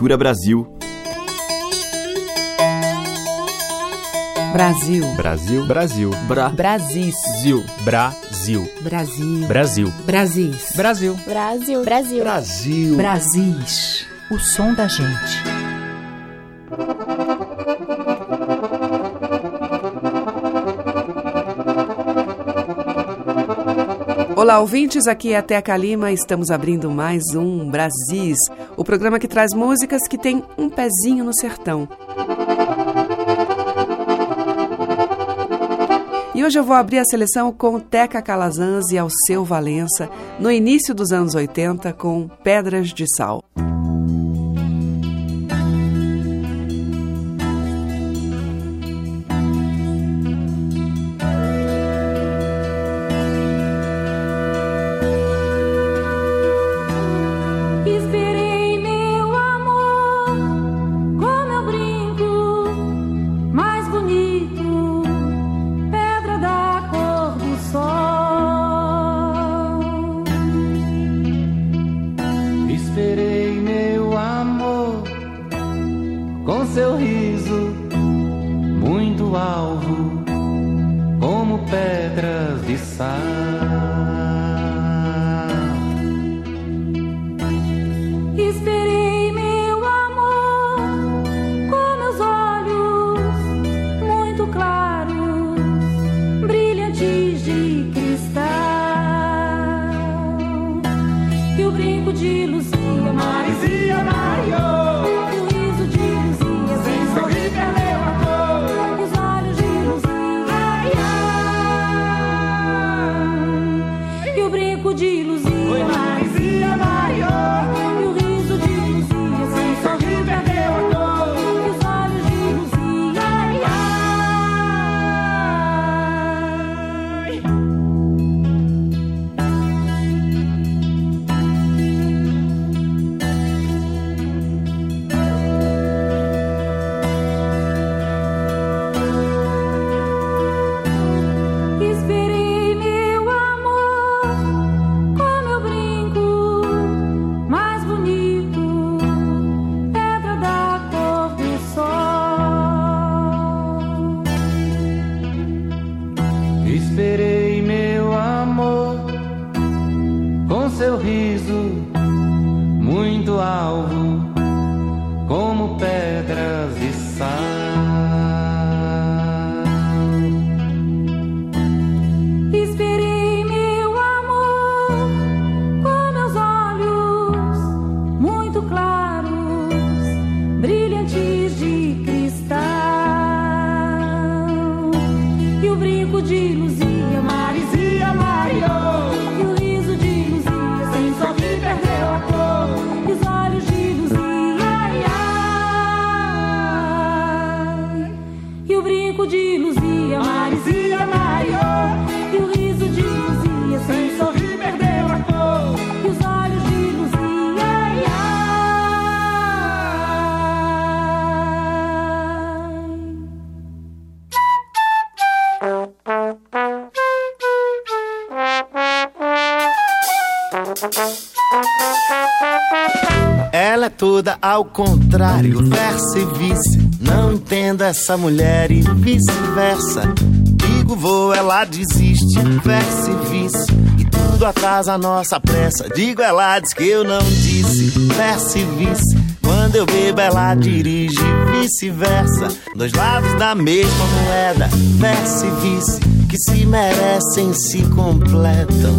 Cultura Brasil. Brasil. Brasil. Brasil. Bra. Brasil. Brasil. Brasil. Brasil. Brasis. Brasil. Brasil. Brasil. Brasil. Brasis. O som da gente. Olá, ouvintes, aqui é a Teca Lima. Estamos abrindo mais um Brasis, o programa que traz músicas que tem um pezinho no sertão. E hoje eu vou abrir a seleção com Teca Calazans e Alceu Valença, no início dos anos 80, com Pedras de Sal. Toda ao contrário, verso e vice. Não entendo essa mulher e vice-versa. Digo vou, ela desiste, verso e vice. E tudo atrasa a nossa pressa. Digo, ela diz que eu não disse, verso e vice. Quando eu bebo, ela dirige, vice-versa. Dois lados da mesma moeda, verso e vice. Que se merecem, se completam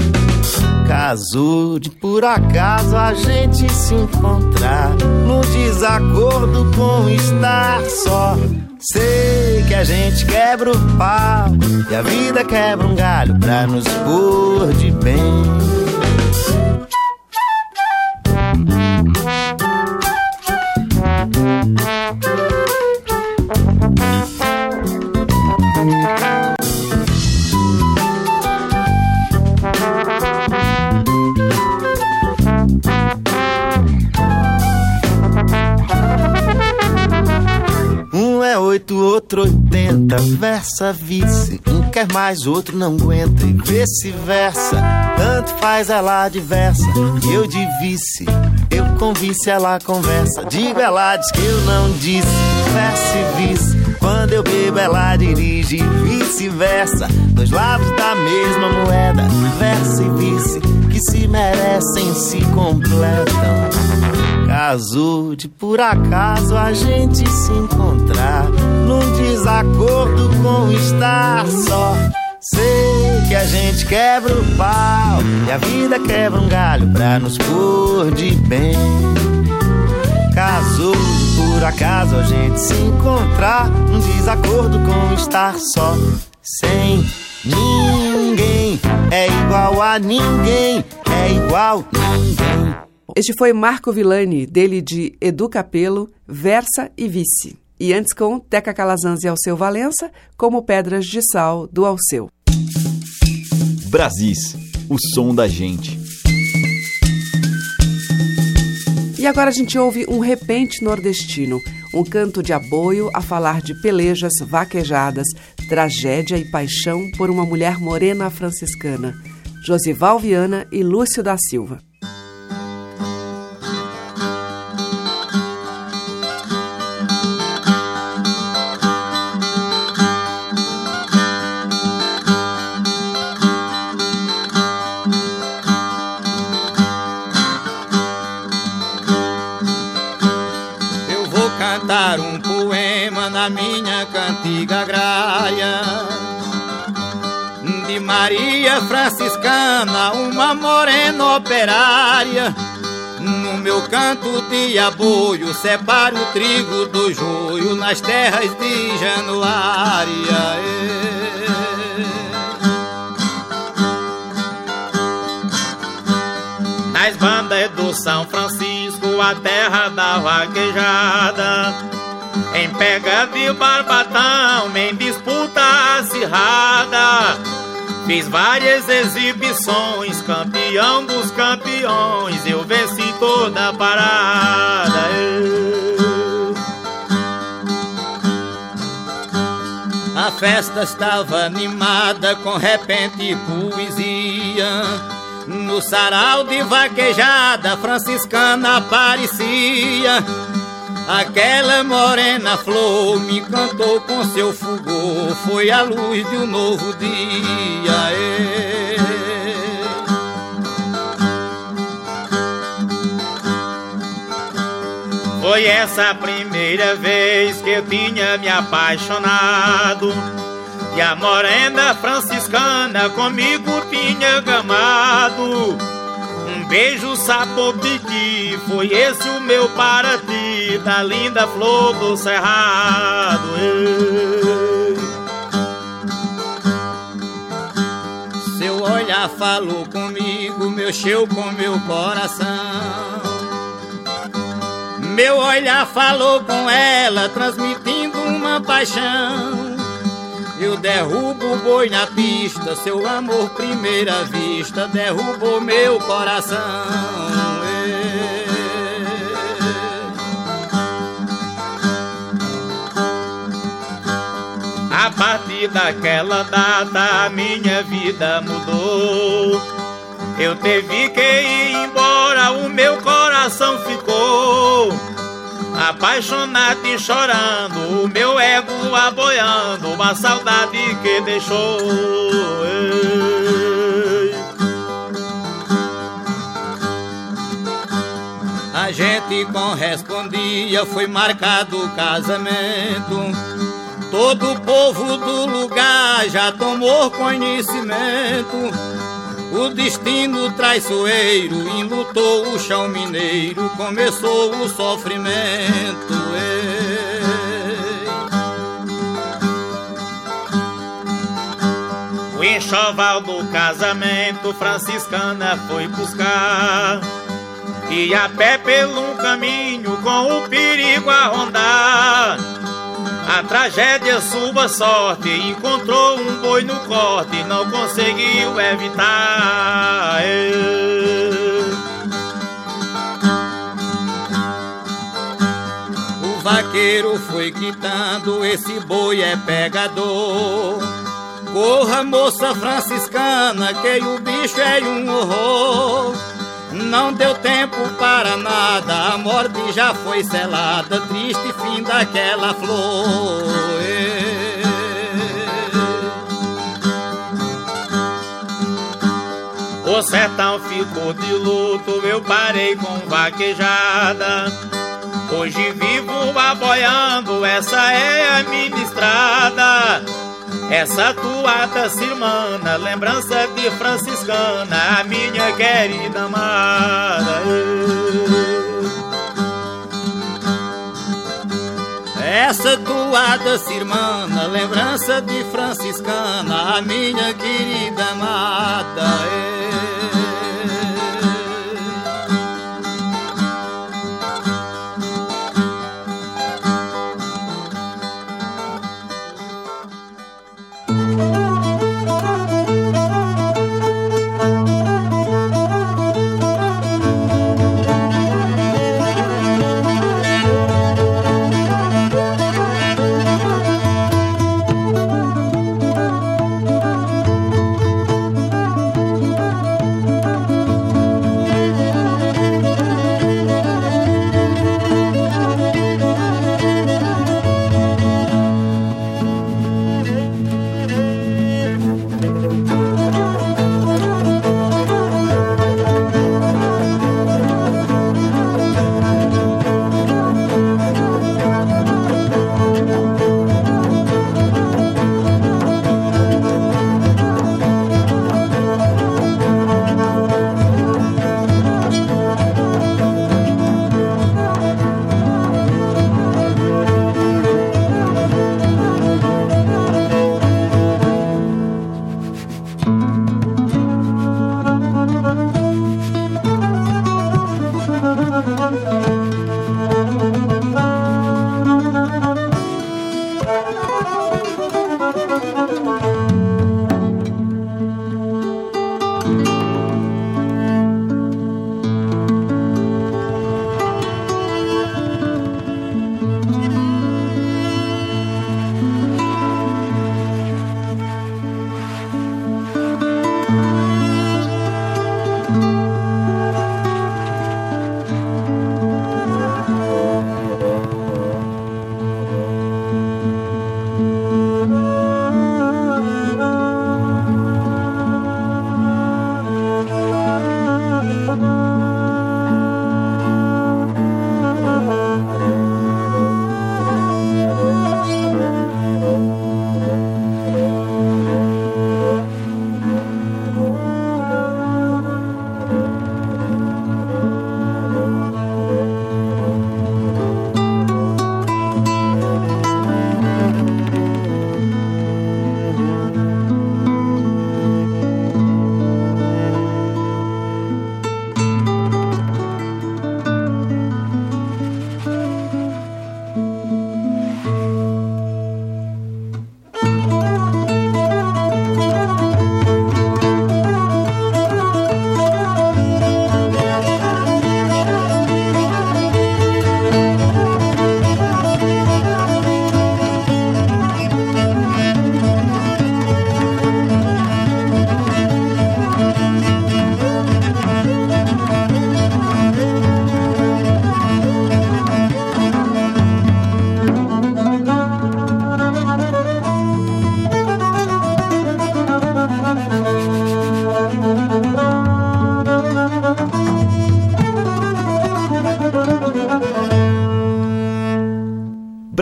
casou de por acaso a gente se encontrar no desacordo com estar só. Sei que a gente quebra o pau e a vida quebra um galho pra nos pôr de bem. Versa vice. Um quer mais, outro não aguenta, e vice-versa. Tanto faz ela diversa, eu de vice. Eu com vice ela conversa. Digo, ela diz que eu não disse, verso e vice. Quando eu bebo, ela dirige, vice-versa. Dois lados da mesma moeda, verso e vice, que se merecem se completam. Caso de por acaso a gente se encontrar num desacordo com estar só. Sei que a gente quebra o pau e a vida quebra um galho pra nos pôr de bem. Caso por acaso a gente se encontrar num desacordo com estar só, sem ninguém, é igual a ninguém, é igual ninguém. Este foi Marco Villani, dele de Edu Capelo, Versa e Vice. E antes com Teca Calazans e Alceu Valença, como Pedras de Sal, do Alceu. Brasis, o som da gente. E agora a gente ouve um repente nordestino, um canto de aboio a falar de pelejas vaquejadas, tragédia e paixão por uma mulher morena franciscana, Josival Viana e Lúcio da Silva. Franciscana, uma morena operária. No meu canto de aboio, separo o trigo do joio nas terras de Januária. Nas bandas do São Francisco, a terra da vaquejada. Em pega de barbatão, em disputa acirrada. Fiz várias exibições, campeão dos campeões, eu venci toda a parada. A festa estava animada com repente poesia. No sarau de vaquejada franciscana aparecia Aquela morena flor me cantou com seu fulgor, foi a luz de um novo dia. Foi essa a primeira vez que eu tinha me apaixonado. E a morena franciscana comigo tinha gamado. Beijo sapopiqui, foi esse o meu para ti, da linda flor do cerrado. Seu olhar falou comigo, mexeu com meu coração. Meu olhar falou com ela, transmitindo uma paixão. Eu derrubo o boi na pista, seu amor primeira vista derrubou meu coração. A partir daquela data minha vida mudou. Eu teve que ir embora, o meu coração ficou apaixonado e chorando, o meu ego aboiando, uma saudade que deixou. Ei. A gente correspondia, foi marcado o casamento. Todo o povo do lugar já tomou conhecimento o destino traiçoeiro enlutou o chão mineiro, começou o sofrimento. Ei. O enxoval do casamento franciscana foi buscar. E a pé pelo caminho com o perigo a rondar. A tragédia sua sorte encontrou um boi no corte, não conseguiu evitar. O vaqueiro foi quitando, esse boi é pegador. Corra, moça franciscana, que o bicho é um horror. Não deu tempo para nada, a morte já foi selada, triste fim daquela flor. O sertão ficou de luto, eu parei com vaquejada. Hoje vivo aboiando, essa é a minha estrada. Essa toada cirmana, lembrança de franciscana, a minha querida amada. Essa toada cirmana, lembrança de franciscana, a minha querida amada.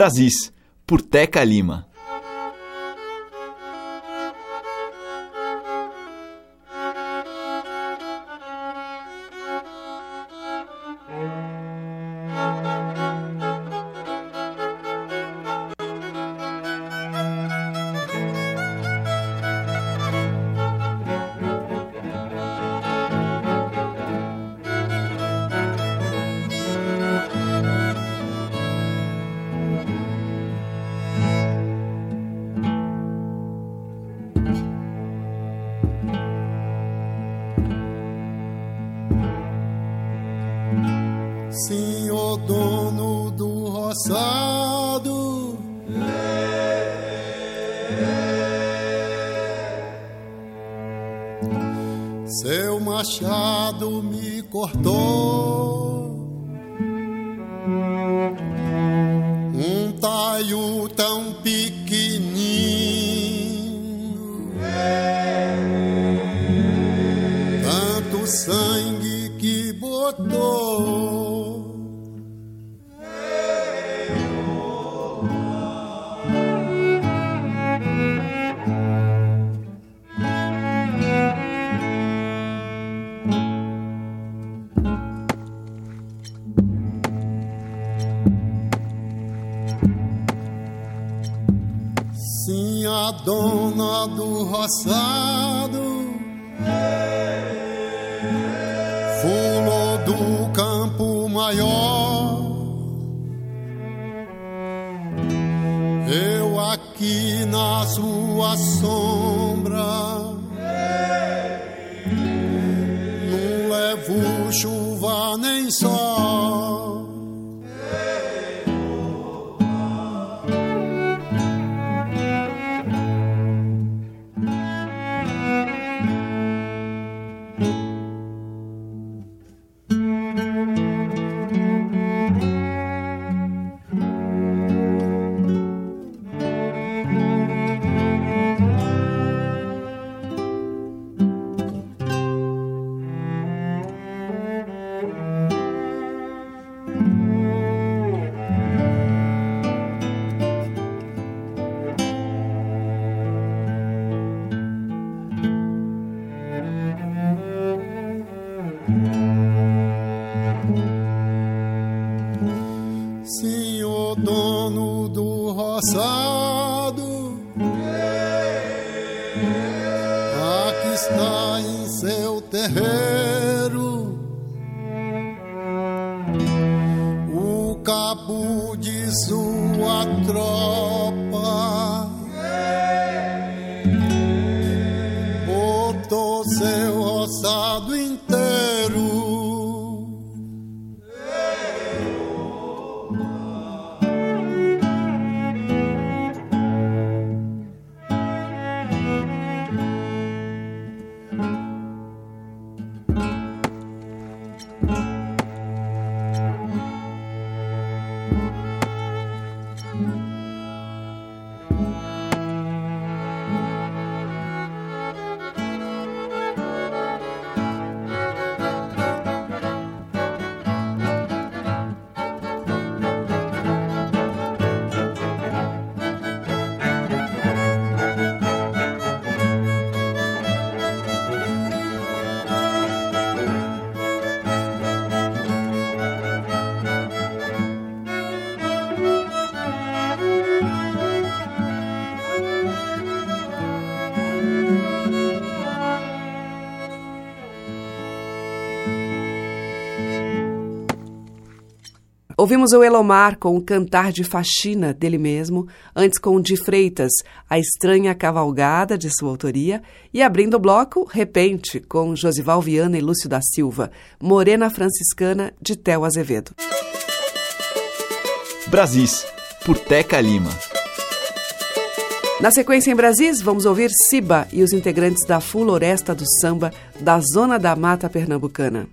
Brasis, por Teca Lima. Seu mar machado me cortou. Ouvimos o Elomar com o Cantar de Faxina dele mesmo, antes com o de Freitas, A Estranha Cavalgada, de sua autoria, e abrindo o bloco, Repente, com Josival Viana e Lúcio da Silva, Morena Franciscana, de Tel Azevedo. Brasis, por Teca Lima. Na sequência em Brasis, vamos ouvir Siba e os integrantes da Floresta do Samba da Zona da Mata Pernambucana.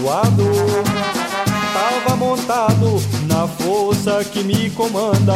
Voado, tava montado na força que me comanda.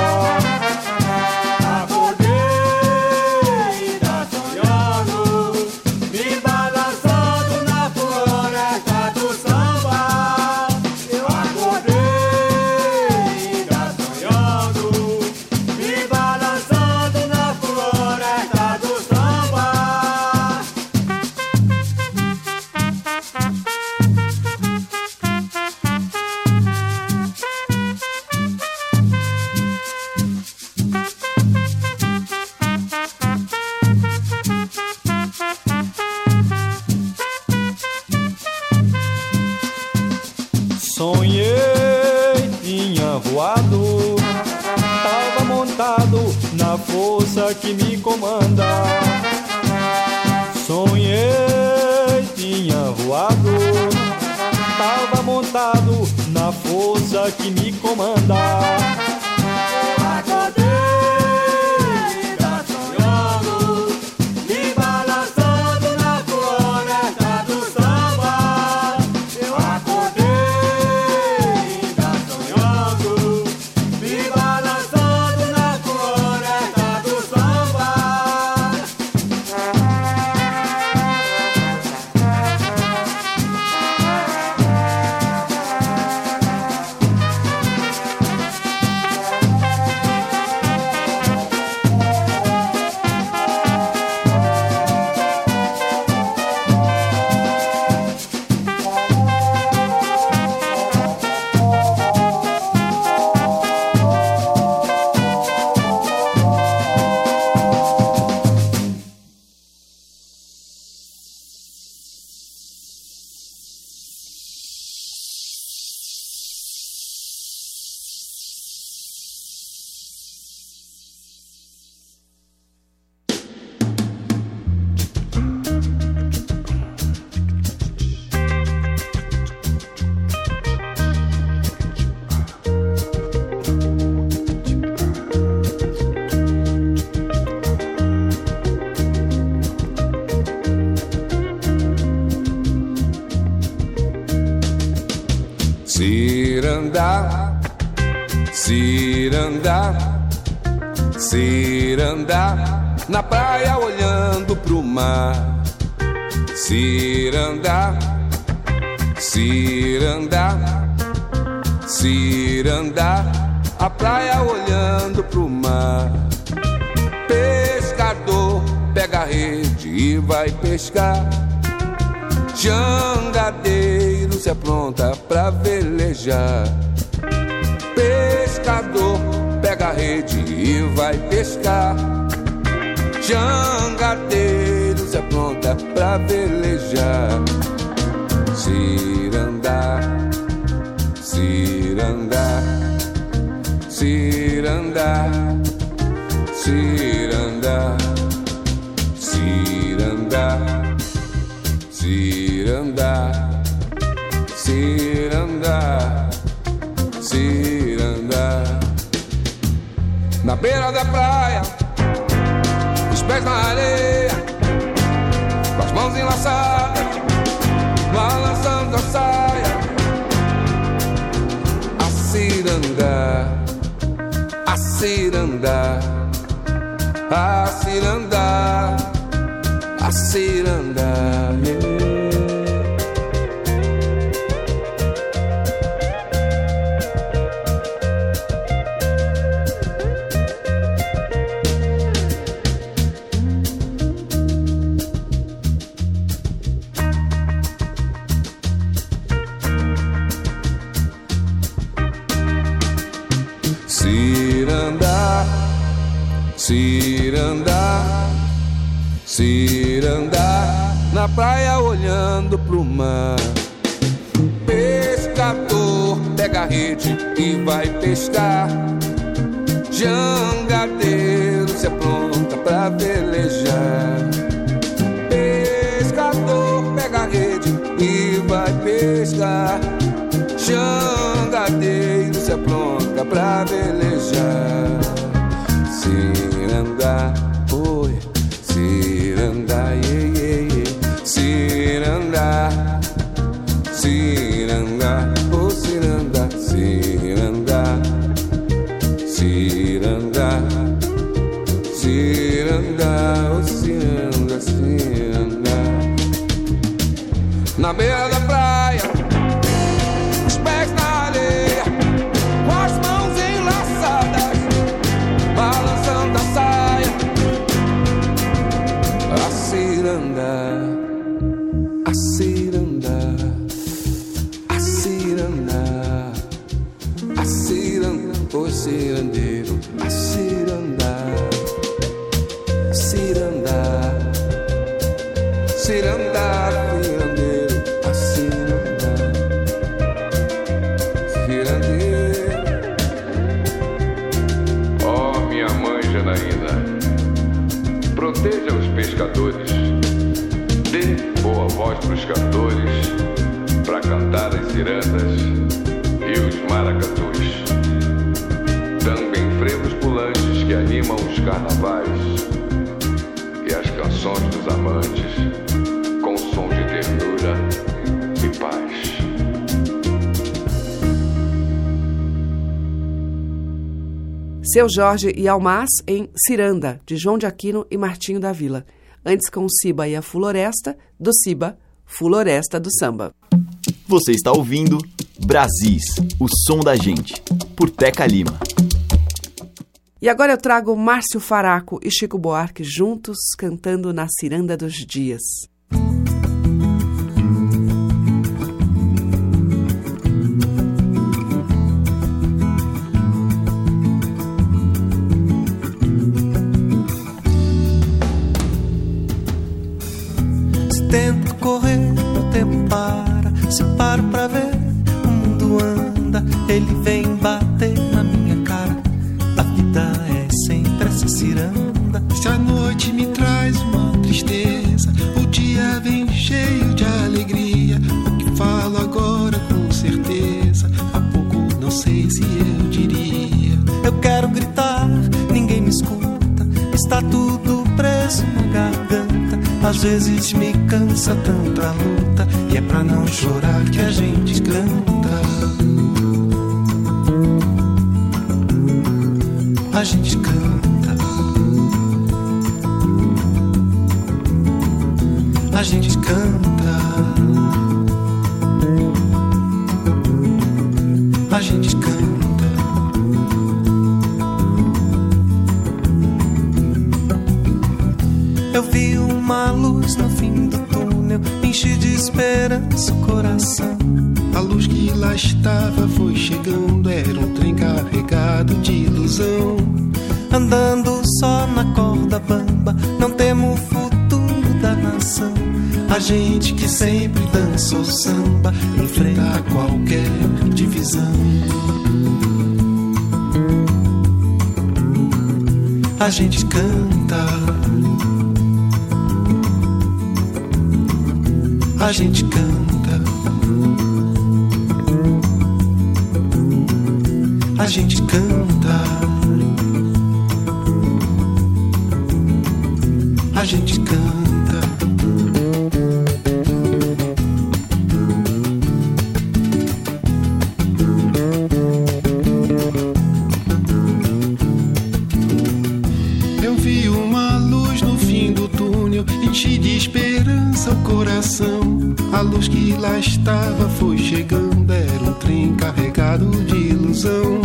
Na praia olhando pro mar. Ciranda, ciranda, ciranda, a praia olhando pro mar. Pescador pega a rede e vai pescar. Jangadeiro se apronta pra velejar. Pescador pega a rede e vai pescar. Jangadeiro se apronta pra velejar. Cirandá, cirandá, cirandá, cirandá, cirandá, cirandá, cirandá, cirandá. Na beira da praia, os pés na areia, com as mãos enlaçadas, balançando a saia. A cirandá, a cirandá, a cirandá, a cirandá. yeah. Cirandá, na praia olhando pro mar. Pescador pega a rede e vai pescar. Jangadeiro se apronta pra velejar. Na beira da praia, os pés na areia, com as mãos enlaçadas, balançando a saia. A ciranda, Seu Jorge e Almaz em Ciranda, de João de Aquino e Martinho da Vila. Antes com Ciba e a Floresta, do Ciba, Floresta do Samba. Você está ouvindo Brasis, o som da gente, por Teca Lima. E agora eu trago Márcio Faraco e Chico Buarque juntos cantando na Ciranda dos Dias. Tento correr, o tempo para. Se paro pra ver, o mundo anda. Ele vem bater na minha cara. A vida é sempre essa ciranda. Se a noite me traz uma tristeza, o dia vem cheio de alegria. O que falo agora com certeza, há pouco não sei se eu diria. Às vezes me cansa tanto a luta E é pra não chorar que a gente canta. A gente canta. A gente canta. A gente canta Eu vi uma luz no fim do túnel, enche de esperança o coração. A luz que lá estava foi chegando, era um trem carregado de ilusão. Andando só na corda bamba, não temo o futuro da nação. A gente que sempre dançou samba, enfrenta qualquer divisão. A gente canta. A gente canta. A gente canta. A gente canta. Estava foi chegando, era um trem carregado de ilusão.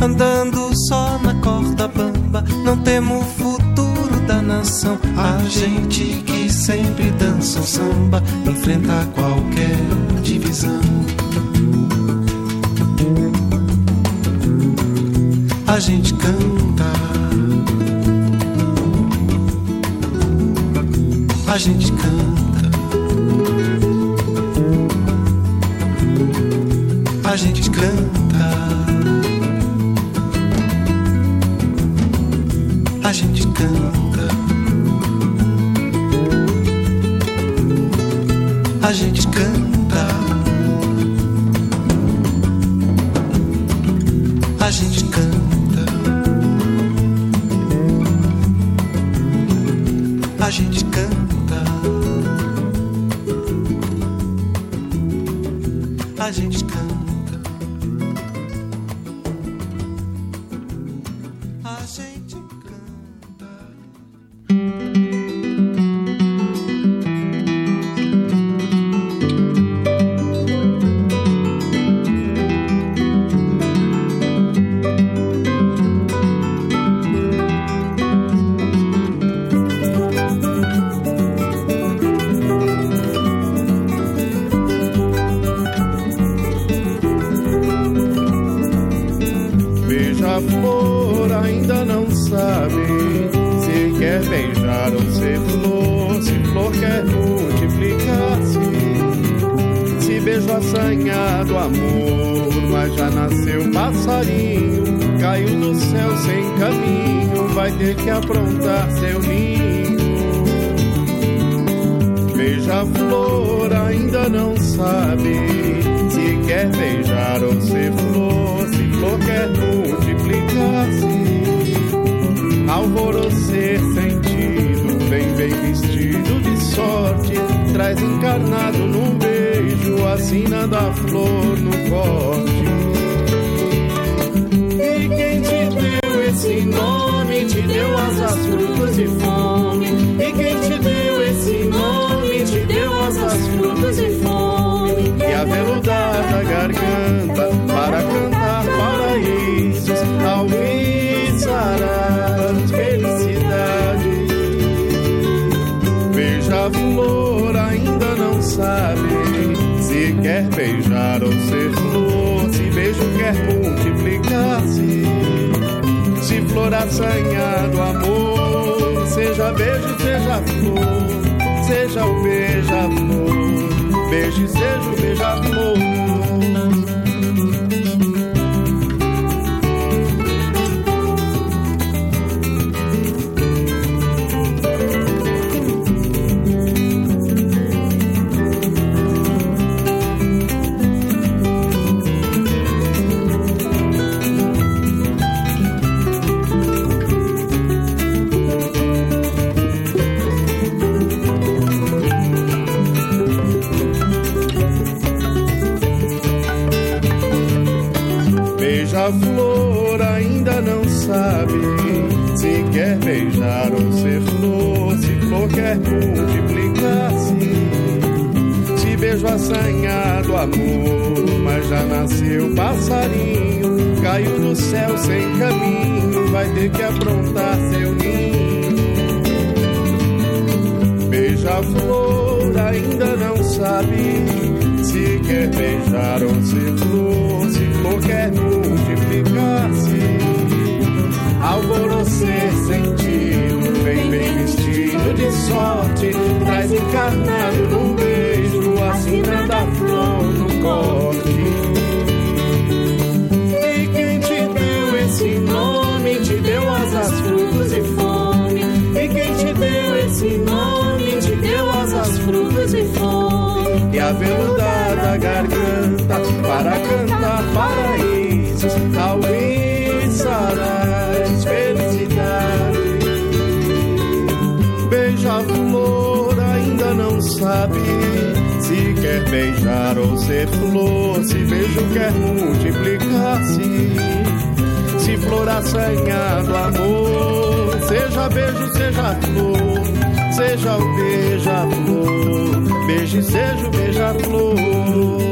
Andando só na corda bamba, não temo o futuro da nação. A gente que sempre dança o samba, enfrenta qualquer divisão. A gente canta. A gente canta. Canta. A gente. Nasceu passarinho, caiu do céu sem caminho, vai ter que aprontar seu ninho. Beija-flor ainda não sabe se quer beijar ou ser flor, se flor quer multiplicar-se. Alvorocer sentido, bem bem vestido de sorte, traz encarnado num beijo a sina da flor no corte. Esse nome, te deu asas, frutos e fome. E quem te deu esse nome, te deu asas, frutos e fome. E a veludada garganta para cantar paraísos, alviçarás felicidade. Beija-flor ainda não sabe se quer beijar ou ser flor, se beijo quer multiplicar-se. Se flor assanhar do amor, seja beijo, seja flor, seja o beija-flor, beijo, seja o. Beija-flor assanhado amor, mas já nasceu passarinho, caiu do céu sem caminho, vai ter que aprontar seu ninho. Beija-flor ainda não sabe se quer beijar ou ser flor, se flor quer multiplicar-se. Alvorocer sentido, bem bem vestido de sorte, traz encarnado fome. E a veludada garganta para cantar paraísos, alviçarás felicidade. Beija-flor ainda não sabe se quer beijar ou ser flor, se beijo quer multiplicar-se. Se flor assanhar do amor, seja beijo, seja flor, seja o beija-flor, beije seja o beija-flor.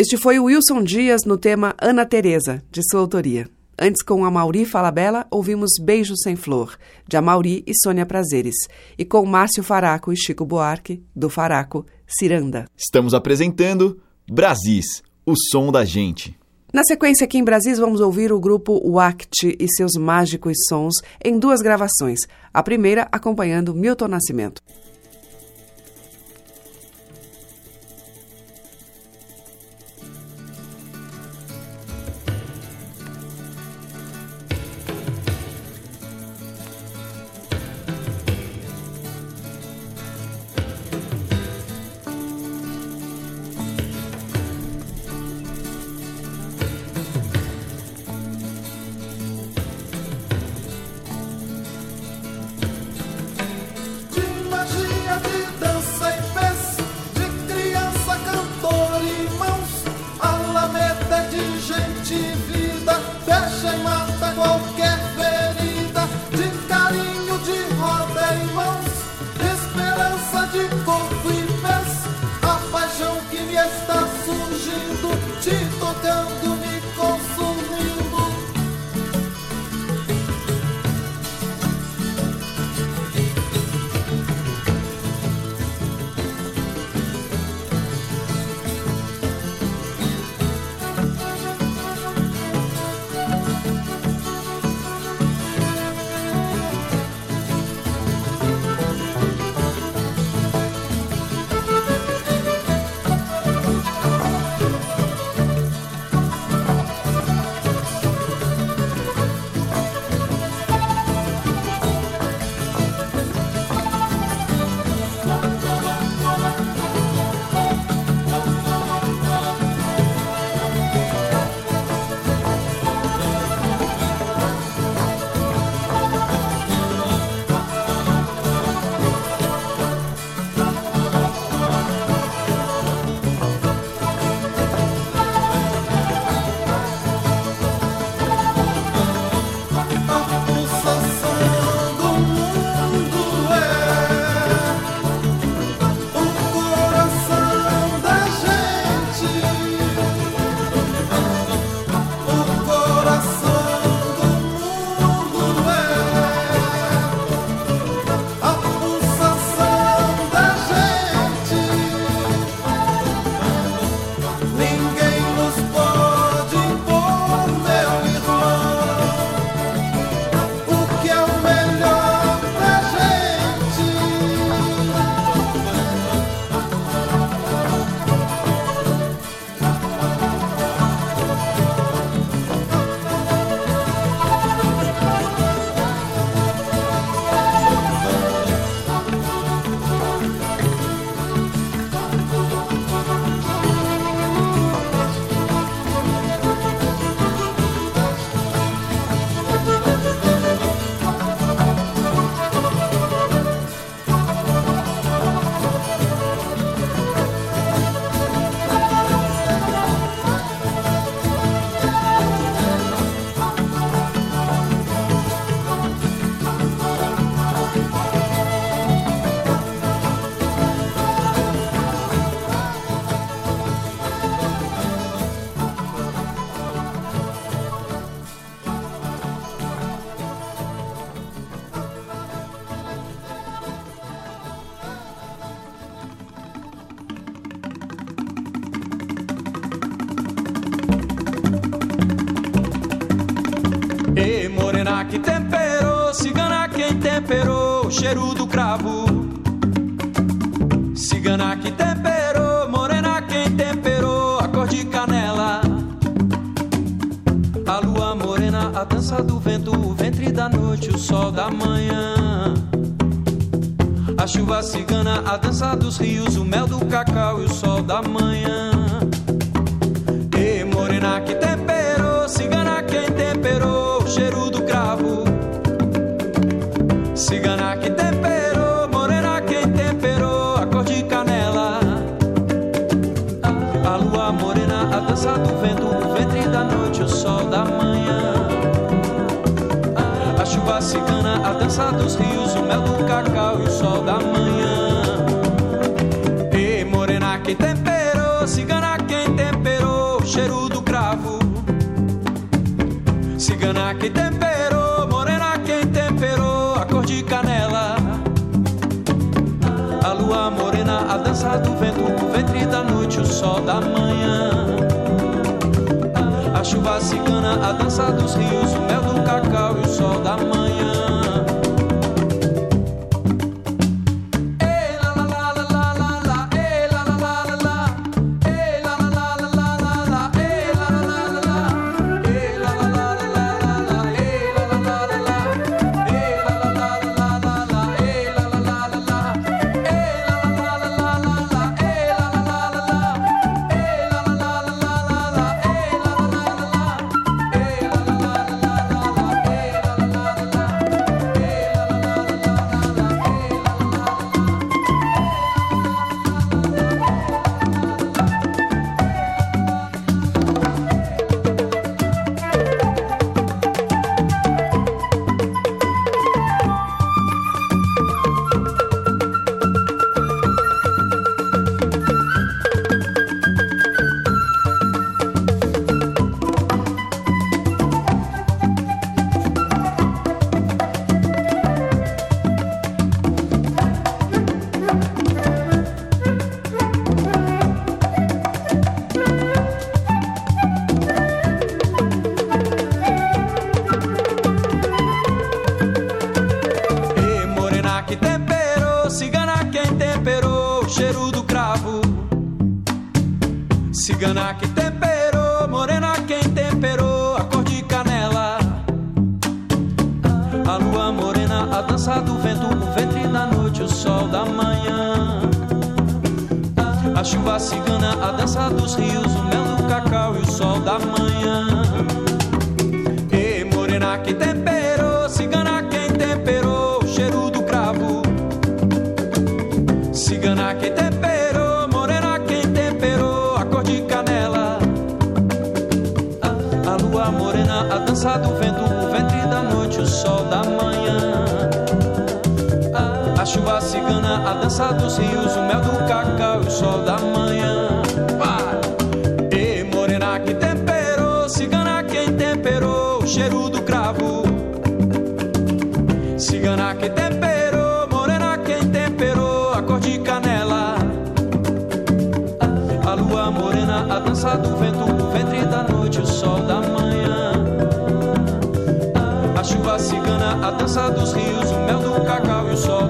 Este foi o Wilson Dias no tema Ana Teresa, de sua autoria. Antes, com Amauri Falabella, ouvimos Beijo Sem Flor, de Amauri e Sônia Prazeres. E com Márcio Faraco e Chico Buarque, do Faraco, Ciranda. Estamos apresentando Brasis, o som da gente. Na sequência, aqui em Brasis, vamos ouvir o grupo Wact e seus mágicos sons em duas gravações. A primeira acompanhando Milton Nascimento. O sol da manhã. A chuva cigana, a dança dos rios, o mel do cacau Quem temperou, cigana, quem temperou o cheiro do cravo. Cigana, quem temperou, morena, quem temperou a cor de canela. A lua morena, a dança do vento, o ventre da noite, o sol da manhã. A chuva cigana, a dança dos rios, o mel do cacau e o sol da manhã. que temperou, morena quem temperou a cor de canela. A lua morena, a dança do vento, o ventre da noite, o sol da manhã. A chuva cigana, a dança dos rios, o mel do cacau e o sol da manhã. E morena que temperou, cigana cachaça dos rios, o mel do cacau e o sol da manhã. Vai! E morena que temperou, cigana quem temperou, o cheiro do cravo. Cigana que temperou, morena quem temperou, a cor de canela. A lua morena, a dança do vento, o ventre da noite, o sol da manhã. A chuva cigana, a dança dos rios, o mel do cacau e o sol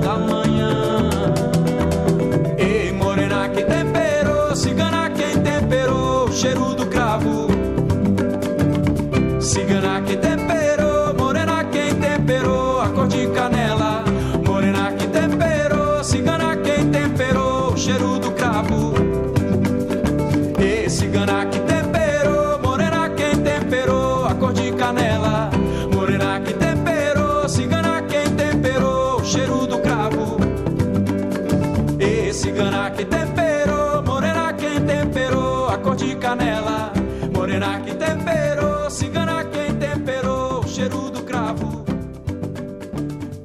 Morena que temperou, cigana quem temperou, o cheiro do cravo.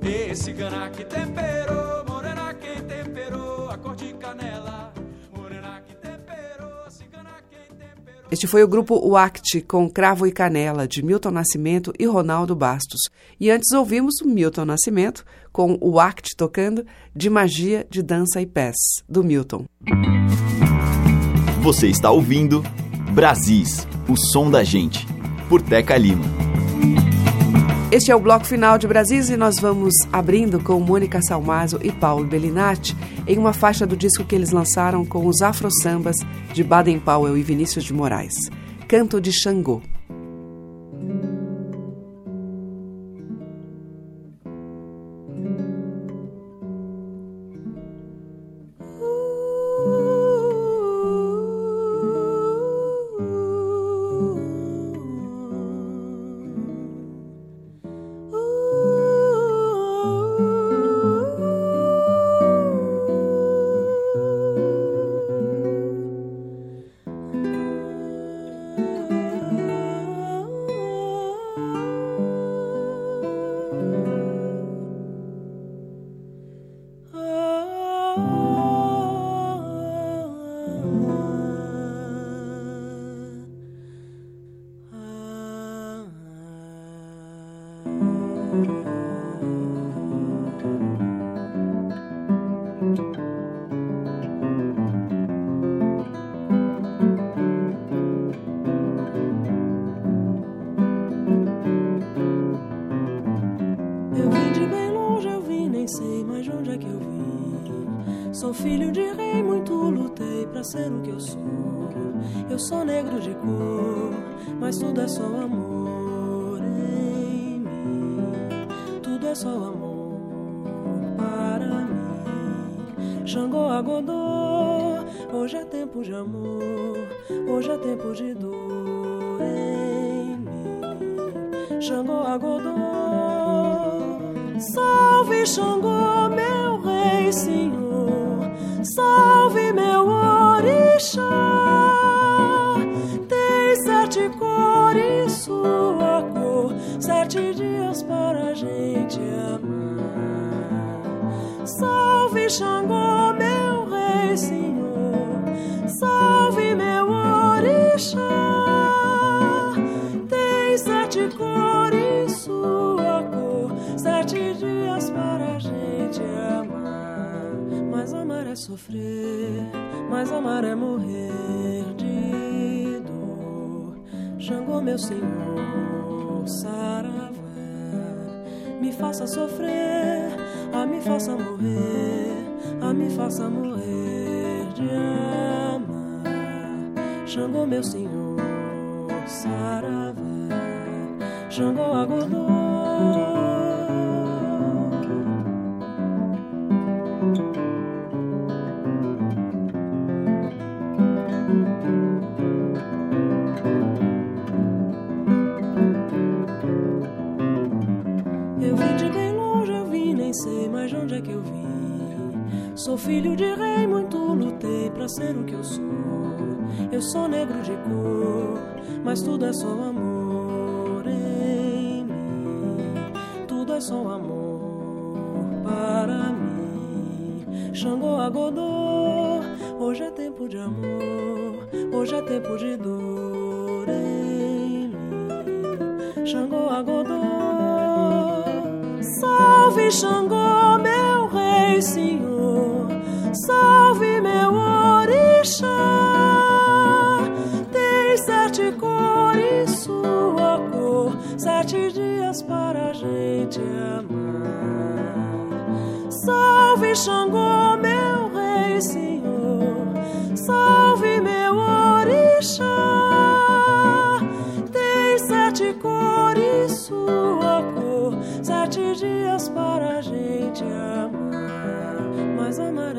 E cigana que temperou, morena quem temperou, a cor de canela. Morena que temperou, cigana quem temperou. Este foi o grupo Wact com Cravo e Canela, de Milton Nascimento e Ronaldo Bastos. E antes ouvimos o Milton Nascimento com o Wact tocando de Magia de Dança e Pés, do Milton. Você está ouvindo Brasis, o som da gente, por Teca Lima. Este é o bloco final de Brasis e nós vamos abrindo com Mônica Salmazo e Paulo Bellinati em uma faixa do disco que eles lançaram com os Afro Sambas de Baden Powell e Vinícius de Moraes, Canto de Xangô. Eu vim de bem longe, eu vim, nem sei mais de onde é que eu vim. Sou filho de rei, muito lutei pra ser o que eu sou. Eu sou negro de cor, mas tudo é só amor em mim. Tudo é só amor para mim. Xangô Agodô, hoje é tempo de amor, hoje é tempo de dor em mim. Xangô Agodô. Salve Xangô, meu rei, senhor. Salve meu orixá. Tem sete cores sua cor, sete dias para a gente amar. Salve Xangô, é sofrer, mas amar é morrer de dor. Xangô, meu senhor, saravá, me faça sofrer, a me faça morrer, a me faça morrer de amar. Xangô, meu senhor, saravá, Xangô, agodô. É que eu vim. Sou filho de rei, muito lutei pra ser o que eu sou. Eu sou negro de cor, mas tudo é só amor em mim. Tudo é só amor para mim. Xangô Agodô, hoje é tempo de amor, hoje é tempo de dor em mim. Xangô Agodô. Salve Xangô, meu senhor. Salve meu orixá. Tem sete cores sua cor, sete dias para a gente amar. Salve Xangô, meu rei, senhor. Salve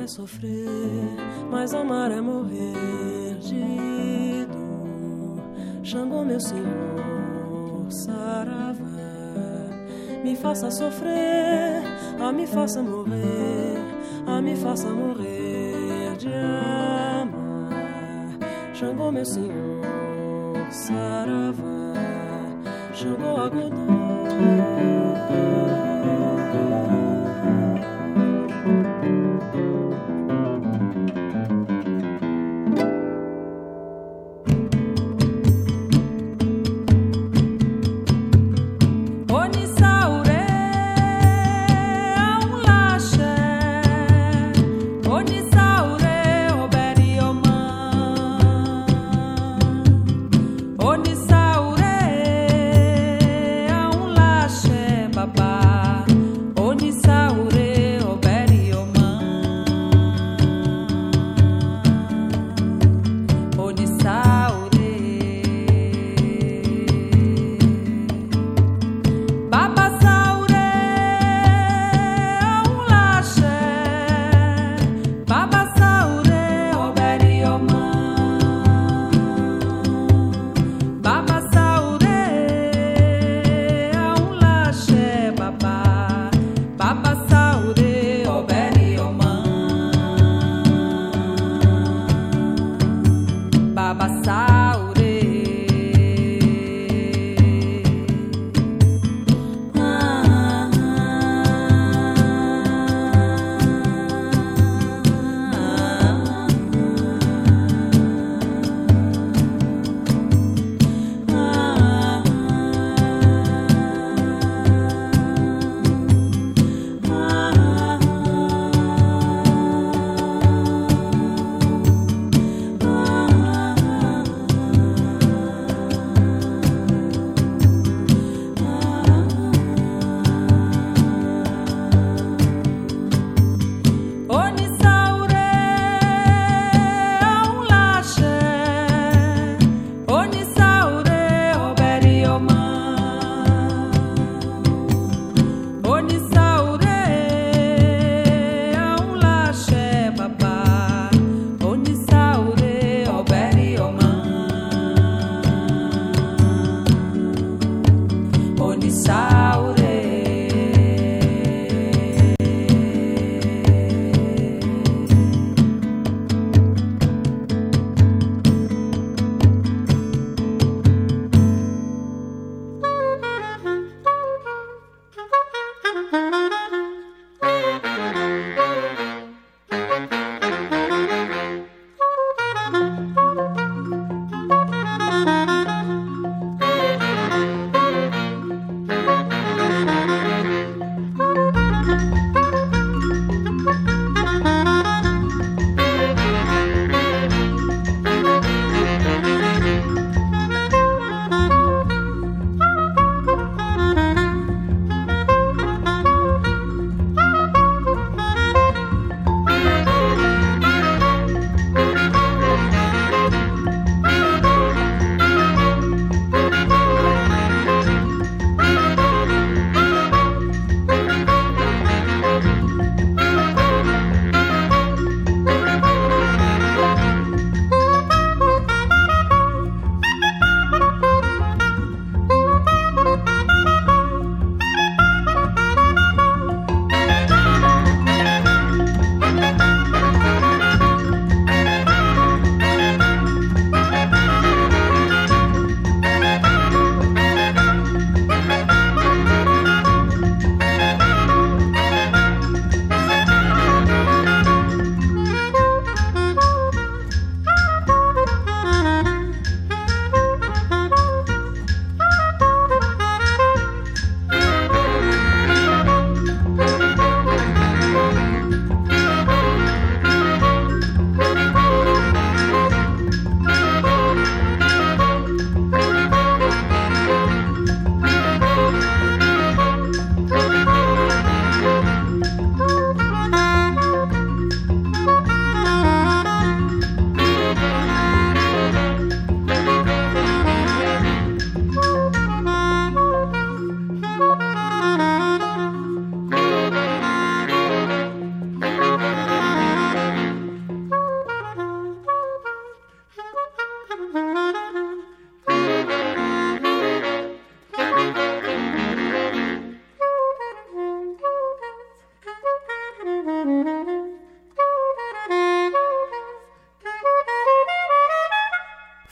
é sofrer, mas amar é morrer de dor. Xangô, meu senhor, saravá, me faça sofrer, a me faça morrer, a me faça morrer de amar. Xangô, meu senhor, saravá, Xangô, agodô.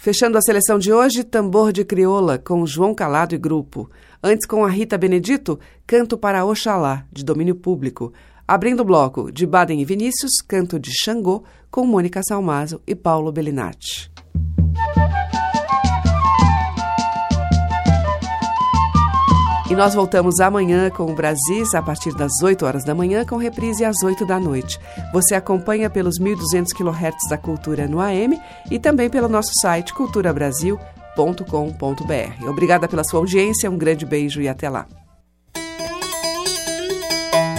Fechando a seleção de hoje, Tambor de Crioula, com João Calado e grupo. Antes, com a Rita Benedito, Canto para Oxalá, de domínio público. Abrindo o bloco de Baden e Vinícius, Canto de Xangô, com Mônica Salmazo e Paulo Bellinati. E nós voltamos amanhã com o Brasis a partir das 8 horas da manhã, com reprise às 8 da noite. Você acompanha pelos 1.200 kHz da Cultura no AM e também pelo nosso site culturabrasil.com.br. Obrigada pela sua audiência, um grande beijo e até lá.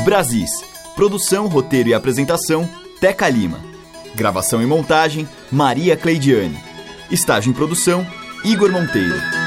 Brasis. Produção, roteiro e apresentação, Teca Lima. Gravação e montagem, Maria Cleidiane. Estágio em produção, Igor Monteiro.